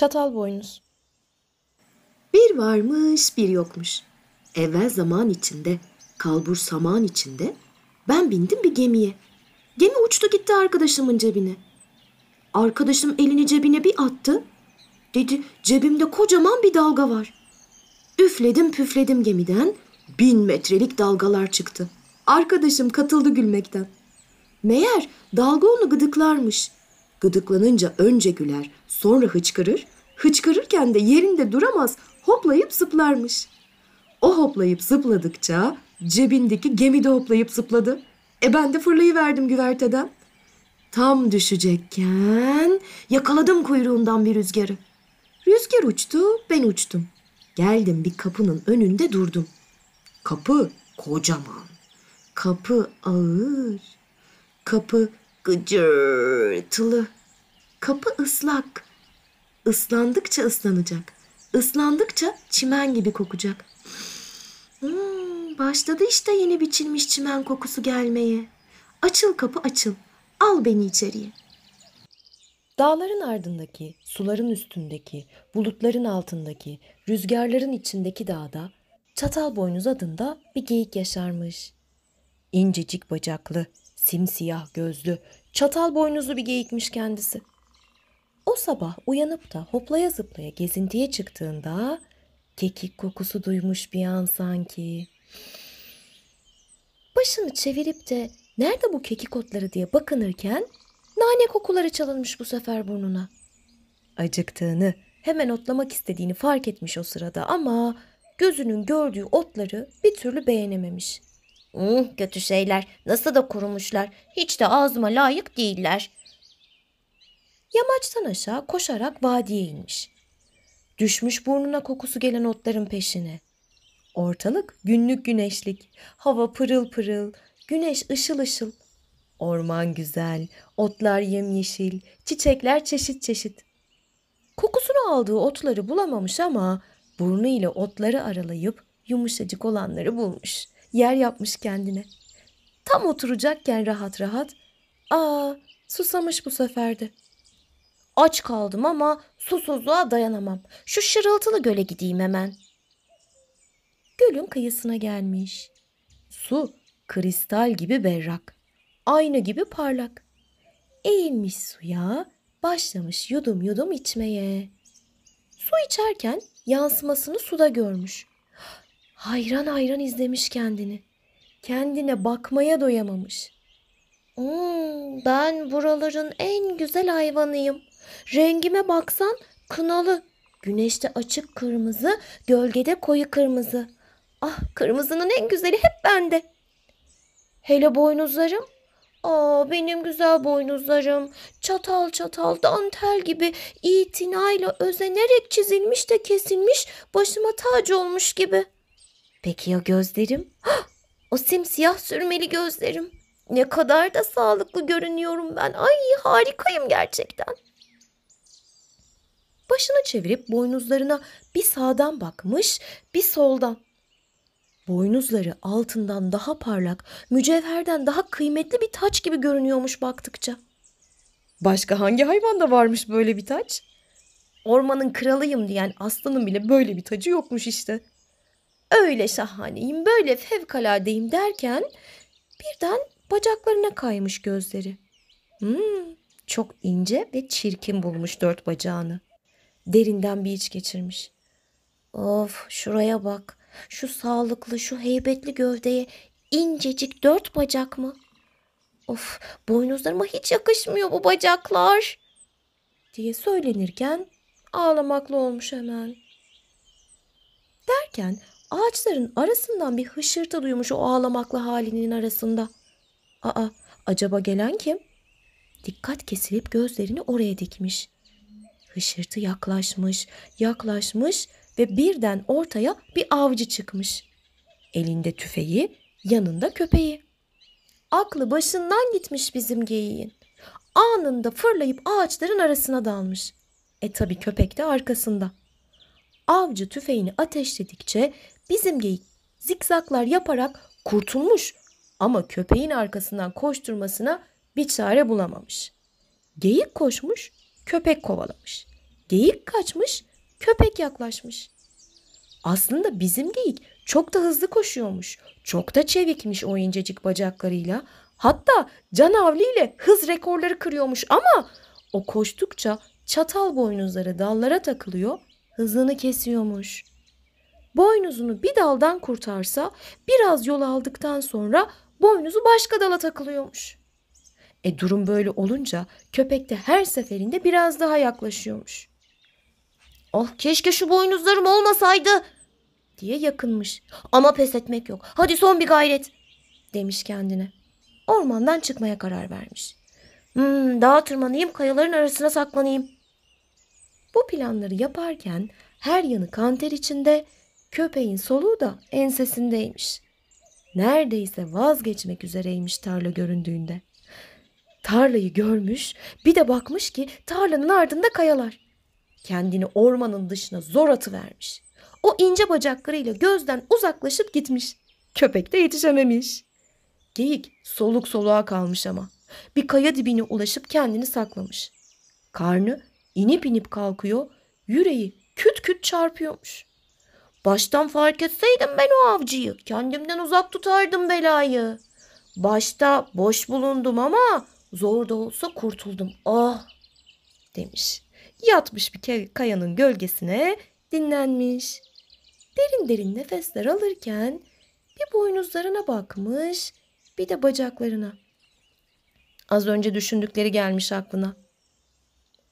Çatal boynuz. Bir varmış bir yokmuş. Evvel zaman içinde, kalbur saman içinde ben bindim bir gemiye. Gemi uçtu gitti arkadaşımın cebine. Arkadaşım elini cebine bir attı. Dedi cebimde kocaman bir dalga var. Üfledim püfledim gemiden. Bin metrelik dalgalar çıktı. Arkadaşım katıldı gülmekten. Meğer dalga onu gıdıklarmış. Gıdıklanınca önce güler, sonra hıçkırır. Hıçkırırken de yerinde duramaz, hoplayıp zıplarmış. O hoplayıp zıpladıkça cebindeki gemi de hoplayıp zıpladı. E ben de fırlayıverdim güverteden. Tam düşecekken yakaladım kuyruğundan bir rüzgarı. Rüzgar uçtu, ben uçtum. Geldim bir kapının önünde durdum. Kapı kocaman. Kapı ağır. Kapı gıcırtılı. Kapı ıslak. Islandıkça ıslanacak. Islandıkça çimen gibi kokacak. Hmm, başladı işte yeni biçilmiş çimen kokusu gelmeye. Açıl kapı açıl. Al beni içeriye. Dağların ardındaki, suların üstündeki, bulutların altındaki, rüzgarların içindeki dağda Çatal Boynuz adında bir geyik yaşarmış. İncecik bacaklı, simsiyah gözlü, çatal boynuzlu bir geyikmiş kendisi. O sabah uyanıp da hoplaya zıplaya gezintiye çıktığında kekik kokusu duymuş bir an sanki. Başını çevirip de nerede bu kekik otları diye bakınırken nane kokuları çalınmış bu sefer burnuna. Acıktığını, hemen otlamak istediğini fark etmiş o sırada ama gözünün gördüğü otları bir türlü beğenememiş. Hmm, kötü şeyler. Nasıl da kurumuşlar. Hiç de ağzıma layık değiller. Yamaçtan aşağı koşarak vadiye inmiş. Düşmüş burnuna kokusu gelen otların peşine. Ortalık günlük güneşlik. Hava pırıl pırıl, güneş ışıl ışıl. Orman güzel, otlar yemyeşil, çiçekler çeşit çeşit. Kokusunu aldığı otları bulamamış ama burnu ile otları aralayıp yumuşacık olanları bulmuş. Yer yapmış kendine. Tam oturacakken rahat rahat, aa susamış bu sefer de. Aç kaldım ama susuzluğa dayanamam. Şu şırıltılı göle gideyim hemen. Gölün kıyısına gelmiş. Su kristal gibi berrak. Ayna gibi parlak. Eğilmiş suya, başlamış yudum yudum içmeye. Su içerken yansımasını suda görmüş. Hayran hayran izlemiş kendini. Kendine bakmaya doyamamış. Hmm, ben buraların en güzel hayvanıyım. Rengime baksan kınalı. Güneşte açık kırmızı, gölgede koyu kırmızı. Ah kırmızının en güzeli hep bende. Hele boynuzlarım. Aa benim güzel boynuzlarım. Çatal çatal dantel gibi itinayla özenerek çizilmiş de kesilmiş başıma tac olmuş gibi. Peki ya gözlerim? O simsiyah sürmeli gözlerim. Ne kadar da sağlıklı görünüyorum ben. Ay harikayım gerçekten. Başını çevirip boynuzlarına bir sağdan bakmış, bir soldan. Boynuzları altından daha parlak, mücevherden daha kıymetli bir taç gibi görünüyormuş baktıkça. Başka hangi hayvanda varmış böyle bir taç? Ormanın kralıyım diyen aslanın bile böyle bir tacı yokmuş işte. Öyle şahaneyim, böyle fevkaladeyim derken birden bacaklarına kaymış gözleri. Hmm, çok ince ve çirkin bulmuş dört bacağını. Derinden bir iç geçirmiş. Of şuraya bak. Şu sağlıklı, şu heybetli gövdeye incecik dört bacak mı? Of boynuzlarıma hiç yakışmıyor bu bacaklar. Diye söylenirken ağlamaklı olmuş hemen. Derken ağaçların arasından bir hışırtı duymuş o ağlamaklı halinin arasında. Aa acaba gelen kim? Dikkat kesilip gözlerini oraya dikmiş. Hışırtı yaklaşmış, yaklaşmış ve birden ortaya bir avcı çıkmış. Elinde tüfeği, yanında köpeği. Aklı başından gitmiş bizim geyiğin. Anında fırlayıp ağaçların arasına dalmış. E tabi köpek de arkasında. Avcı tüfeğini ateşledikçe bizim geyik zikzaklar yaparak kurtulmuş ama köpeğin arkasından koşturmasına bir çare bulamamış. Geyik koşmuş, köpek kovalamış. Geyik kaçmış, köpek yaklaşmış. Aslında bizim geyik çok da hızlı koşuyormuş. Çok da çevikmiş o incecik bacaklarıyla. Hatta canavliyle hız rekorları kırıyormuş ama o koştukça çatal boynuzları dallara takılıyor, hızını kesiyormuş. Boynuzunu bir daldan kurtarsa biraz yol aldıktan sonra boynuzu başka dala takılıyormuş. E durum böyle olunca köpek de her seferinde biraz daha yaklaşıyormuş. Oh keşke şu boynuzlarım olmasaydı diye yakınmış. ama pes etmek yok. Hadi son bir gayret. demiş kendine. Ormandan çıkmaya karar vermiş. Hmm, dağa tırmanayım kayaların arasına saklanayım. Bu planları yaparken her yanı kanter içinde, köpeğin soluğu da ensesindeymiş. Neredeyse vazgeçmek üzereymiş tarla göründüğünde. Tarlayı görmüş, bir de bakmış ki tarlanın ardında kayalar. Kendini ormanın dışına zor atıvermiş. O ince bacaklarıyla gözden uzaklaşıp gitmiş. Köpek de yetişememiş. Geyik soluk soluğa kalmış ama. Bir kaya dibine ulaşıp kendini saklamış. Karnı inip inip kalkıyor, yüreği küt küt çarpıyormuş. Baştan fark etseydim ben o avcıyı. Kendimden uzak tutardım belayı. Başta boş bulundum ama zor da olsa kurtuldum. Ah demiş. Yatmış bir kayanın gölgesine dinlenmiş. Derin derin nefesler alırken bir boynuzlarına bakmış, bir de bacaklarına. Az önce düşündükleri gelmiş aklına.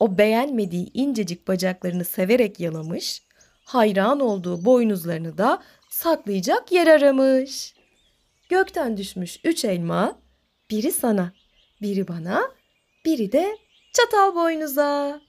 O beğenmediği incecik bacaklarını severek yalamış, hayran olduğu boynuzlarını da saklayacak yer aramış. Gökten düşmüş üç elma, biri sana, biri bana, biri de çatal boynuza.